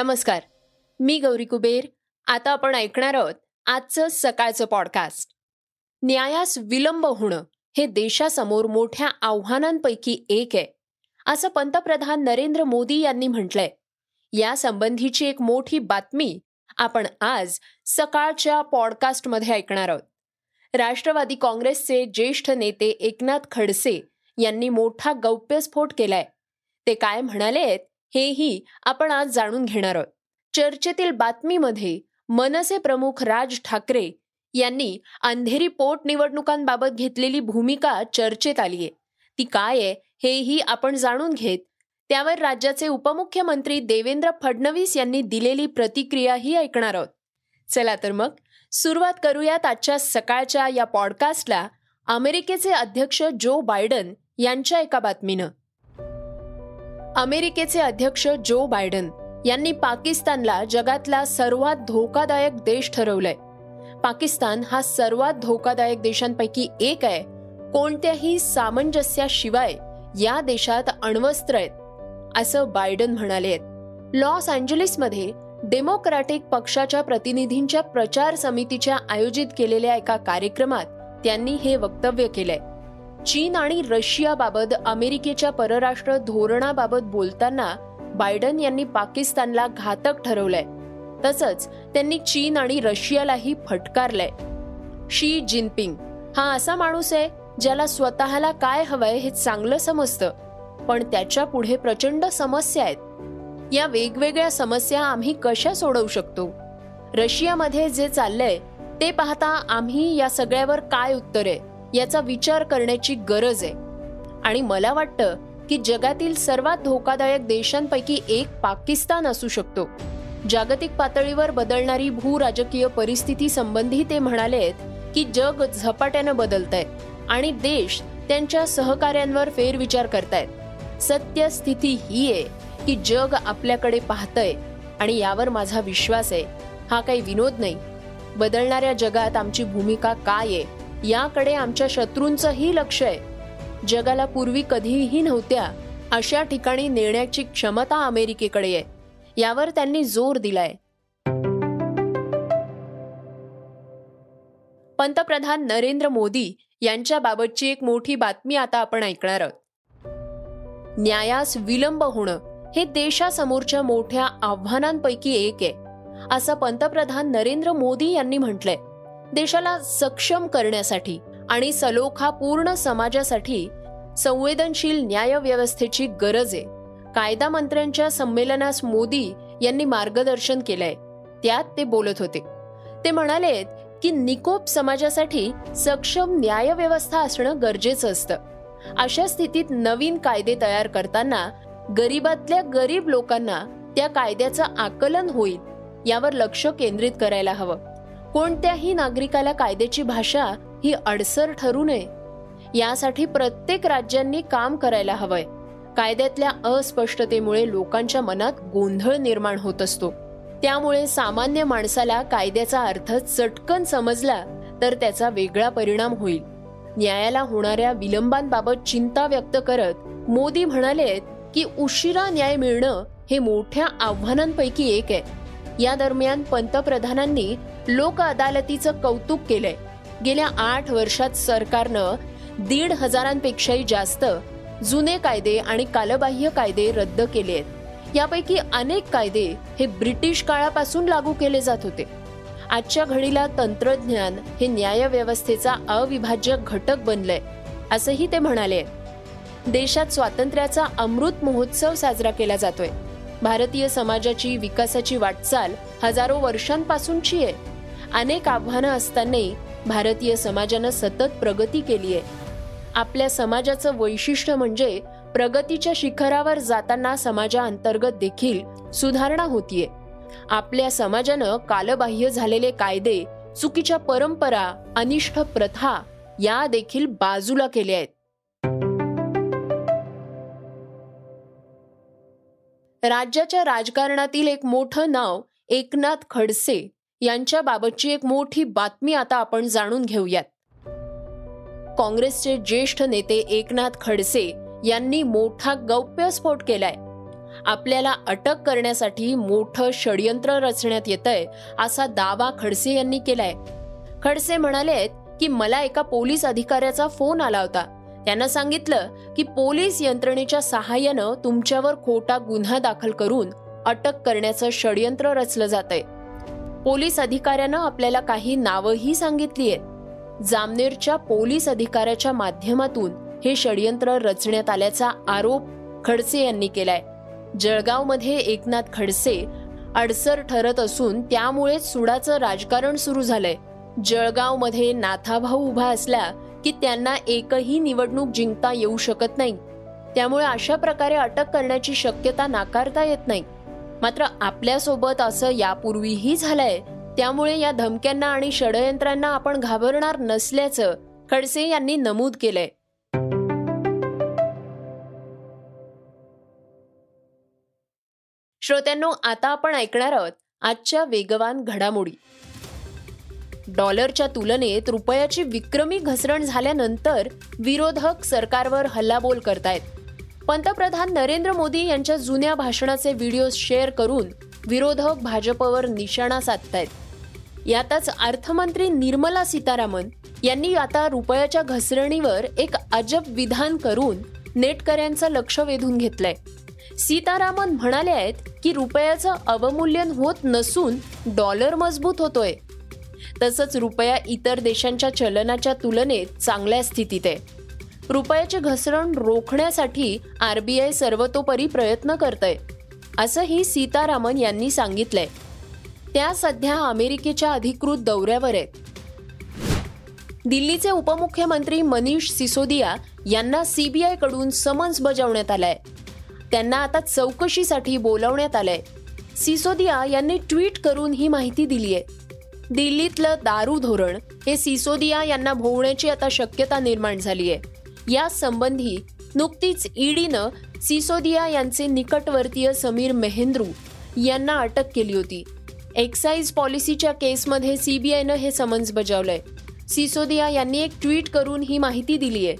नमस्कार. मी गौरी कुबेर. आता आपण ऐकणार आहोत आजचं सकाळचं पॉडकास्ट न्यायास विलंब होणं हे देशासमोर मोठ्या आव्हानांपैकी एक आहे असं पंतप्रधान नरेंद्र मोदी यांनी म्हटलंय. यासंबंधीची एक मोठी बातमी आपण आज सकाळच्या पॉडकास्टमध्ये ऐकणार आहोत. राष्ट्रवादी काँग्रेसचे ज्येष्ठ नेते एकनाथ खडसे यांनी मोठा गौप्यस्फोट केलाय. ते काय म्हणाले आहेत? हेही आपण आज जाणून घेणार आहोत. चर्चेतील बातमीमध्ये मनसे प्रमुख राज ठाकरे यांनी अंधेरी पोटनिवडणुकांबाबत घेतलेली भूमिका चर्चेत आलीये ती काय आहे हेही आपण जाणून घेत त्यावर राज्याचे उपमुख्यमंत्री देवेंद्र फडणवीस यांनी दिलेली प्रतिक्रियाही ऐकणार आहोत. चला तर मग सुरुवात करूयात आजच्या सकाळच्या या पॉडकास्टला अमेरिकेचे अध्यक्ष जो बायडन यांच्या एका बातमीनं. अमेरिकेचे अध्यक्ष जो बायडन यांनी पाकिस्तानला जगातला सर्वात धोकादायक देश ठरवलंय. पाकिस्तान हा सर्वात धोकादायक देशांपैकी एक आहे. कोणत्याही सामंजस्याशिवाय या देशात अण्वस्त्र आहेत असं बायडन म्हणाले आहेत. लॉस अँजलिसमध्ये डेमोक्रॅटिक पक्षाच्या प्रतिनिधींच्या प्रचार समितीच्या आयोजित केलेल्या एका कार्यक्रमात त्यांनी हे वक्तव्य केलंय. चीन आणि रशियाबाबत अमेरिकेच्या परराष्ट्र धोरणाबाबत बोलताना बायडन यांनी पाकिस्तानला घातक ठरवलंय. तसंच त्यांनी चीन आणि रशियालाही फटकारलंय. शी जिनपिंग हा असा माणूस आहे ज्याला स्वतःला काय हवंय हे चांगलं समजतं पण त्याच्या पुढे प्रचंड समस्या आहेत. या वेगवेगळ्या समस्या आम्ही कशा सोडवू शकतो? रशियामध्ये जे चाललंय ते पाहता आम्ही या सगळ्यावर काय उत्तर आहे? याचा विचार करण्याची गरज आहे. आणि मला वाटतं की जगातील सर्वात धोकादायक देशांपैकी एक पाकिस्तान असू शकतो. जागतिक पातळीवर बदलणारी भू राजकीय परिस्थिती संबंधी ते म्हणाले की जग झपाट्यानं बदलत आहे आणि देश त्यांच्या सहकार्यांवर फेरविचार करतायत. सत्य स्थिती ही आहे की जग आपल्याकडे पाहतंय आणि यावर माझा विश्वास आहे. हा काही विनोद नाही. बदलणाऱ्या जगात आमची भूमिका काय आहे? याकडे आमच्या शत्रूंचंही लक्ष आहे. जगाला पूर्वी कधीही नव्हत्या अशा ठिकाणी नेण्याची क्षमता अमेरिकेकडे आहे. यावर त्यांनी जोर दिलाय. पंतप्रधान नरेंद्र मोदी यांच्याबाबतची एक मोठी बातमी आता आपण ऐकणार आहोत. न्यायास विलंब होणं हे देशासमोरच्या मोठ्या आव्हानांपैकी एक आहे असं पंतप्रधान नरेंद्र मोदी यांनी म्हटलंय. देशाला सक्षम करण्यासाठी आणि सलोखा पूर्ण समाजासाठी संवेदनशील न्यायव्यवस्थेची गरज आहे. कायदा मंत्र्यांच्या संमेलनास मोदी यांनी मार्गदर्शन केलंय. त्यात ते बोलत होते. ते म्हणाले की निकोप समाजासाठी सक्षम न्यायव्यवस्था असणं गरजेचं असतं. अशा स्थितीत नवीन कायदे तयार करताना गरीबातल्या गरीब लोकांना त्या कायद्याचं आकलन होईल यावर लक्ष केंद्रित करायला हवं. कोणत्याही नागरिकाला कायद्याची भाषा ही अडसर ठरू नये. यासाठी प्रत्येक राज्यांनी काम करायला हवंय. कायद्यातल्या अस्पष्टतेमुळे लोकांच्या मनात गोंधळ निर्माण होत असतो. त्यामुळे सामान्य माणसाला कायद्याचा अर्थ चटकन समजला तर त्याचा वेगळा परिणाम होईल. न्यायाला होणाऱ्या विलंबांबाबत चिंता व्यक्त करत मोदी म्हणाले की उशिरा न्याय मिळणं हे मोठ्या आव्हानांपैकी एक आहे. या दरम्यान पंतप्रधानांनी लोक अदालतीचं कौतुक केलंय. गेल्या आठ वर्षात सरकारनं दीड हजारांपेक्षाही जास्त जुने कायदे आणि कालबाह्य कायदे रद्द केले आहेत. यापैकी अनेक कायदे हे ब्रिटिश काळापासून लागू केले जात होते. आजच्या घडीला तंत्रज्ञान हे न्यायव्यवस्थेचा अविभाज्य घटक बनलंय असंही ते म्हणाले. देशात स्वातंत्र्याचा अमृत महोत्सव साजरा केला जातोय. भारतीय समाजाची विकासाची वाटचाल हजारो वर्षांपासूनची आहे. अनेक आव्हानं असतानाही भारतीय समाजानं सतत प्रगती केली आहे. आपल्या समाजाचं वैशिष्ट्य म्हणजे प्रगतीच्या शिखरावर जाताना समाजाअंतर्गत देखील सुधारणा होतीये. आपल्या समाजानं कालबाह्य झालेले कायदे चुकीच्या परंपरा अनिष्ठ प्रथा या देखील बाजूला केल्या आहेत. राज्याच्या राजकारणातील एक मोठं नाव एकनाथ खडसे यांच्याबाबतची एक मोठी बातमी आता आपण जाणून घेऊयात. काँग्रेसचे ज्येष्ठ नेते एकनाथ खडसे यांनी मोठा गौप्यस्फोट केलाय. आपल्याला अटक करण्यासाठी मोठं षडयंत्र रचण्यात येतंय असा दावा खडसे यांनी केलाय. खडसे म्हणाले की मला एका पोलीस अधिकाऱ्याचा फोन आला होता. त्यानं सांगितलं की पोलीस यंत्रणेच्या सहाय्यानं तुमच्यावर खोटा गुन्हा दाखल करून अटक करण्याचं षडयंत्र रचलं जातंय. पोलीस अधिकाऱ्यानं आपल्याला काही नावंही सांगितली आहेत. जामनेरच्या पोलीस अधिकाऱ्याच्या माध्यमातून हे षडयंत्र रचण्यात आल्याचा आरोप खडसे यांनी केलाय. जळगावमध्ये एकनाथ खडसे अडसर ठरत असून त्यामुळेच सुडाचं राजकारण सुरू झालंय. जळगावमध्ये नाथाभाऊ उभा असला की त्यांना एकही निवडणूक जिंकता येऊ शकत नाही. त्यामुळे अशा प्रकारे अटक करण्याची शक्यता नाकारता येत नाही. मात्र आपल्यासोबत असं यापूर्वीही झालंय. त्यामुळे या धमक्यांना आणि षडयंत्रांना आपण घाबरणार नसल्याचं खडसे यांनी नमूद केलंय. श्रोत्यांनो आता आपण ऐकणार आहोत आजच्या वेगवान घडामोडी. डॉलरच्या तुलनेत रुपयाची विक्रमी घसरण झाल्यानंतर विरोधक सरकारवर हल्लाबोल करतायत. पंतप्रधान नरेंद्र मोदी यांच्या जुन्या भाषणाचे व्हिडिओ शेअर करून विरोधक भाजपवर निशाणा साधतायत. यातच अर्थमंत्री निर्मला सीतारामन यांनी आता रुपयाच्या घसरणीवर एक अजब विधान करून नेटकऱ्यांचं लक्ष वेधून घेतलंय. सीतारामन म्हणाले आहेत की रुपयाचं अवमूल्यन होत नसून डॉलर मजबूत होतोय. तसंच रुपया इतर देशांच्या चलनाच्या तुलनेत चांगल्या स्थितीत आहे. रुपयाची घसरण रोखण्यासाठी आरबीआय सर्वतोपरी प्रयत्न करतय असंही सीतारामन यांनी सांगितलंय. त्या सध्या अमेरिकेच्या अधिकृत दौऱ्यावर आहेत. दिल्लीचे उपमुख्यमंत्री मनीष सिसोदिया यांना सीबीआयकडून समन्स बजावण्यात आलाय. त्यांना आता चौकशीसाठी बोलावण्यात आलंय. सिसोदिया यांनी ट्विट करून ही माहिती दिली आहे दिल्लीतलं दारू धोरण हे सिसोदिया यांना भोवण्याची आता शक्यता निर्माण झाली आहे. या संबंधी नुकतीच ईडीनं सिसोदिया यांचे निकटवर्तीय समीर मेहेंद्रू यांना अटक केली होती. एक्साईज पॉलिसीच्या केसमध्ये सीबीआयनं हे समन्स बजावलंय. सिसोदिया यांनी एक ट्विट करून ही माहिती दिली आहे.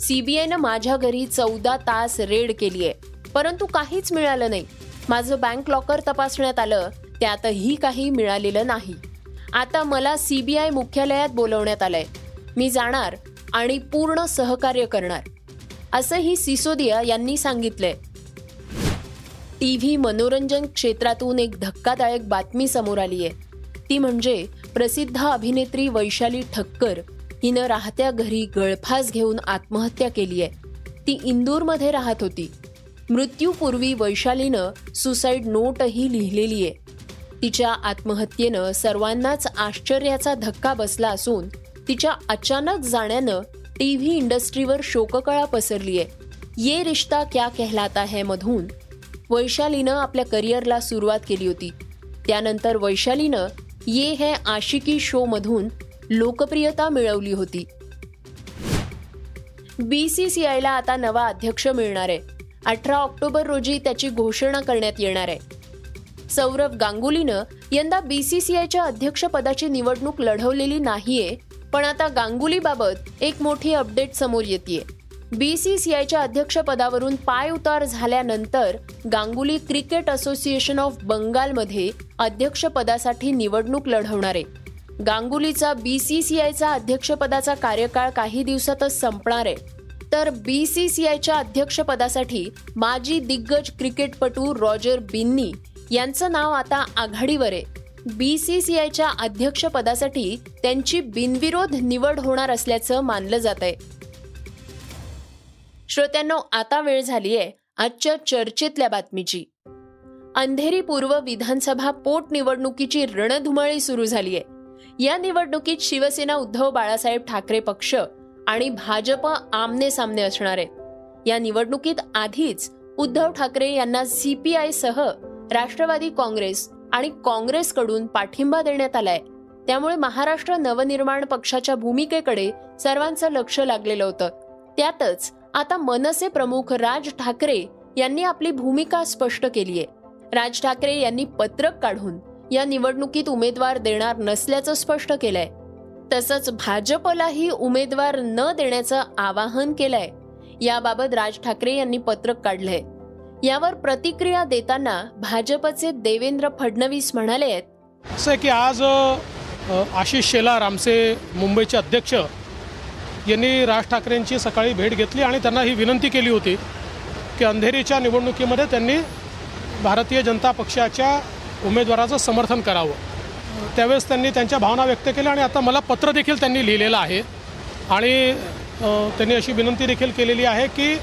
सीबीआयनं माझ्या घरी चौदा तास रेड केली आहे. परंतु काहीच मिळालं नाही. माझं बँक लॉकर तपासण्यात आलं त्यातही काही मिळालेलं नाही. आता मला सीबीआय मुख्यालयात बोलवण्यात आलंय. मी जाणार आणि पूर्ण सहकार्य करणार. असंही सिसोदिया यांनी सांगितलंय. टीव्ही मनोरंजन क्षेत्रातून एक धक्कादायक बातमी समोर आली आहे ती म्हणजे प्रसिद्ध अभिनेत्री वैशाली ठक्कर हिनं राहत्या घरी गळफास घेऊन आत्महत्या केली आहे ती इंदूरमध्ये राहत होती. मृत्यूपूर्वी वैशालीनं सुसाईड नोटही लिहिलेली आहे तिच्या आत्महत्येनं सर्वांनाच आश्चर्याचा धक्का बसला असून तिच्या अचानक जाण्यानं टीव्ही इंडस्ट्रीवर शोककळा पसरली आहे ये रिश्ता क्या कहलाता है मधून? वैशालीनं आपल्या करिअरला सुरुवात केली होती. त्यानंतर वैशालीनं ये है आशिकी शो मधून लोकप्रियता मिळवली होती. बी सी सी आयला आता नवा अध्यक्ष मिळणार आहे. अठरा ऑक्टोबर रोजी त्याची घोषणा करण्यात येणार आहे. सौरव गांगुलीनं यंदा बीसीसीआयच्या अध्यक्षपदाची निवडणूक लढवलेली नाहीये पण आता गांगुलीबाबत एक मोठी अपडेट समोर येते बीसीसीआयच्या अध्यक्षपदावरून पाय उतार झाल्यानंतर गांगुली क्रिकेट असोसिएशन ऑफ बंगालमध्ये अध्यक्षपदासाठी निवडणूक लढवणार आहे. गांगुलीचा बीसीसीआयचा अध्यक्षपदाचा कार्यकाळ काही दिवसातच संपणार आहे. तर बीसीसीआयच्या अध्यक्षपदासाठी माजी दिग्गज क्रिकेटपटू रॉजर बिन्नी यांचं नाव आता आघाडीवर आहे. बी सी सी आयच्या अध्यक्षपदासाठी त्यांची बिनविरोध निवड होणार असल्याचं मानलं जात आहे. श्रोत्यांनो आता वेळ झाली आहे आजच्या चर्चेतल्या बातमीची. अंधेरी पूर्व विधानसभा पोटनिवडणुकीची रणधुमाळी सुरू झाली आहे. या निवडणुकीत शिवसेना उद्धव बाळासाहेब ठाकरे पक्ष आणि भाजप आमने सामने असणार आहेत या निवडणुकीत आधीच उद्धव ठाकरे यांना सीपीआय सह राष्ट्रवादी काँग्रेस आणि काँग्रेसकडून पाठिंबा देण्यात आलाय. त्यामुळे महाराष्ट्र नवनिर्माण पक्षाच्या भूमिकेकडे सर्वांचं लक्ष लागलेलं होतं. त्यातच आता मनसे प्रमुख राज ठाकरे यांनी आपली भूमिका स्पष्ट केली आहे राज ठाकरे यांनी पत्रक काढून या निवडणुकीत उमेदवार देणार नसल्याचं स्पष्ट केलंय. तसंच भाजपलाही उमेदवार न देण्याचं आवाहन केलंय. याबाबत राज ठाकरे यांनी पत्रक काढलंय. यावर प्रतिक्रिया देताना भाजपचे देवेंद्र फडणवीस म्हणाले आहेत. असं आहे की आज आशिष शेलार आमचे मुंबईचे अध्यक्ष यांनी राज ठाकरेंची सकाळी भेट घेतली आणि त्यांना ही विनंती केली होती की अंधेरीच्या निवडणुकीमध्ये त्यांनी भारतीय जनता पक्षाच्या उमेदवाराचं समर्थन करावं. त्यावेळेस त्यांनी त्यांच्या भावना व्यक्त केल्या आणि आता मला पत्र देखील त्यांनी लिहिलेलं आहे. आणि त्यांनी अशी विनंती देखील केलेली आहे की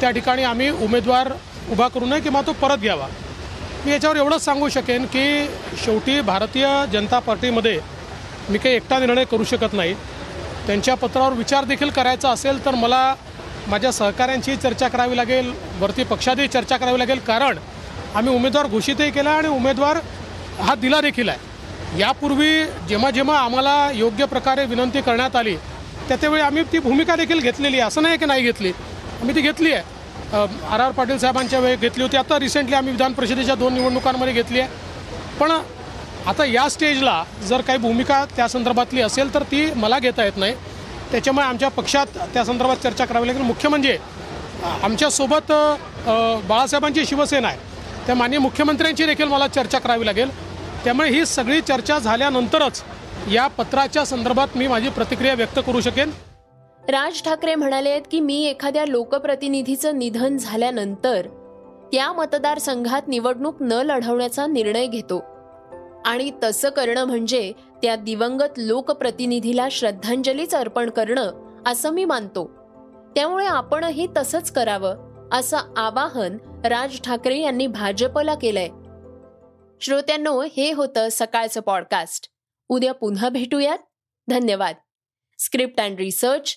त्या ठिकाणी आम्ही उमेदवार उभा करू नये किंवा तो परत घ्यावा. मी याच्यावर एवढंच सांगू शकेन की शेवटी भारतीय जनता पार्टीमध्ये मी काही एकटा निर्णय करू शकत नाही. त्यांच्या पत्रावर विचार देखील करायचा असेल तर मला माझ्या सहकाऱ्यांची चर्चा करावी लागेल वरती पक्षातही चर्चा करावी लागेल. कारण आम्ही उमेदवार घोषितही केला आणि उमेदवार हा दिला देखील आहे. यापूर्वी जेव्हा जेव्हा आम्हाला योग्य प्रकारे विनंती करण्यात आली त्या त्यावेळी आम्ही ती भूमिका देखील घेतलेली आहे. असं नाही की नाही घेतली. आम्ही ती घेतली आहे. आर आर पाटील साहेबांच्या वेळी घेतली होती. आता रिसेंटली आम्ही विधान परिषदेच्या दोन निवडणुकांमध्ये घेतली आहे. पण आता या स्टेजला जर काही भूमिका त्या संदर्भातली असेल तर ती मला घेता येत नाही. त्याच्यामुळे आमच्या पक्षात त्या संदर्भात चर्चा करावी लागेल. मुख्य म्हणजे आमच्यासोबत बाळासाहेबांची शिवसेना आहे. त्या माननीय मुख्यमंत्र्यांची देखील मला चर्चा करावी लागेल. त्यामुळे ही सगळी चर्चा झाल्यानंतरच या पत्राच्या संदर्भात मी माझी प्रतिक्रिया व्यक्त करू शकेन. राज ठाकरे म्हणाले आहेत की मी एखाद्या लोकप्रतिनिधीचं निधन झाल्यानंतर त्या मतदारसंघात निवडणूक न लढवण्याचा निर्णय घेतो. आणि तसं करणं म्हणजे त्या दिवंगत लोकप्रतिनिधीला श्रद्धांजलीच अर्पण करणं असं मी मानतो. त्यामुळे आपणही तसंच करावं असं आवाहन राज ठाकरे यांनी भाजपला केलंय. श्रोत्यांनो हे होतं सकाळचं पॉडकास्ट उद्या पुन्हा भेटूयात. धन्यवाद. Script and research